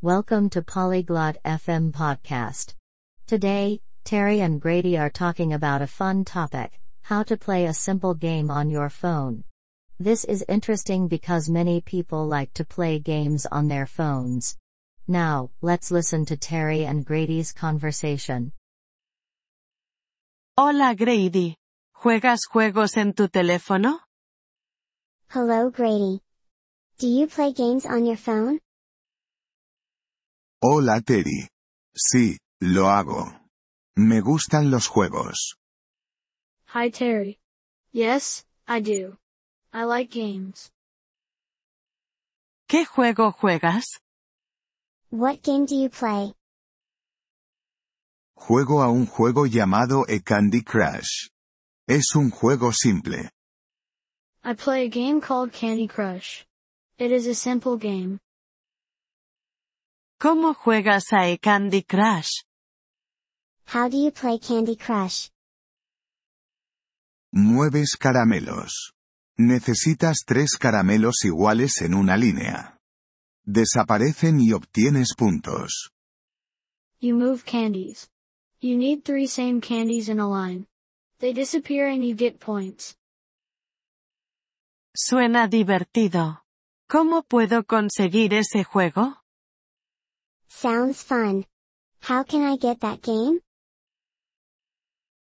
Welcome to Polyglot FM podcast. Today, Terry and Grady are talking about a fun topic how to play a simple game on your phone. This is interesting because many people like to play games on their phones. Now, let's listen to Terry and Grady's conversation. Hola Grady. ¿Juegas juegos en tu teléfono? Hello Grady. Do you play games on your phone? Hola Terry. Sí, lo hago. Me gustan los juegos. Hi Terry. Yes, I do. I like games. ¿Qué juego juegas? What game do you play? Juego a un juego llamado A Candy Crush. Es un juego simple. I play a game called Candy Crush. It is a simple game. ¿Cómo juegas a E Candy Crush? How do you play Candy Crush? Mueves caramelos. Necesitas tres caramelos iguales en una línea. Desaparecen y obtienes puntos. You move candies. You need three same candies in a line. They disappear and you get points. Suena divertido. ¿Cómo puedo conseguir ese juego? Sounds fun. How can I get that game?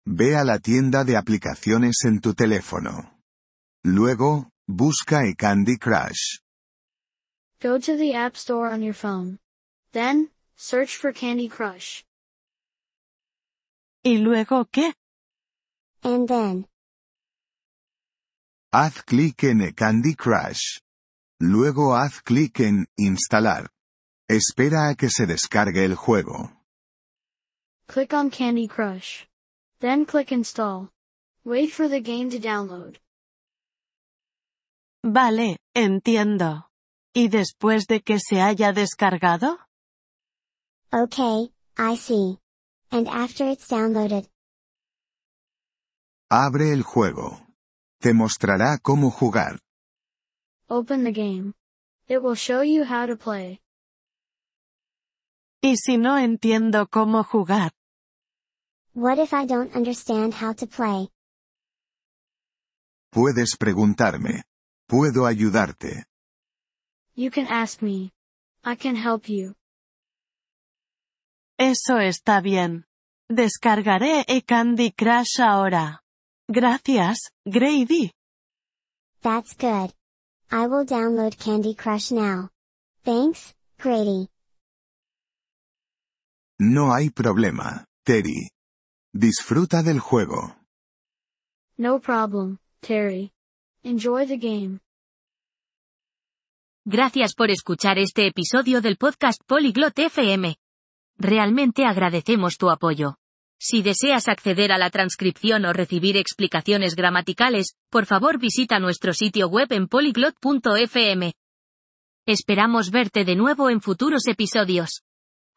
Ve a la tienda de aplicaciones en tu teléfono. Luego, busca A Candy Crush. Go to the App Store on your phone. Then, search for Candy Crush. ¿Y luego qué? And then, Haz clic en A Candy Crush. Luego haz clic en Instalar. Espera a que se descargue el juego. Click on Candy Crush. Then click Install. Wait for the game to download. Vale, entiendo. ¿Y después de que se haya descargado? okay, I see. And after it's downloaded, Abre el juego. Te mostrará cómo jugar. Open the game. It will show you how to play. ¿Y si no entiendo cómo jugar? what if I don't understand how to play? Puedes preguntarme. Puedo ayudarte. You can ask me. I can help you. Eso está bien. Descargaré E Candy Crush ahora. Gracias, Grady. That's good. I will download Candy Crush now. Thanks, Grady. No hay problema, Terry. Disfruta del juego. No problem, Terry. Enjoy the game. Gracias por escuchar este episodio del podcast Polyglot FM. Realmente agradecemos tu apoyo. Si deseas acceder a la transcripción o recibir explicaciones gramaticales, por favor visita nuestro sitio web en polyglot.fm. Esperamos verte de nuevo en futuros episodios.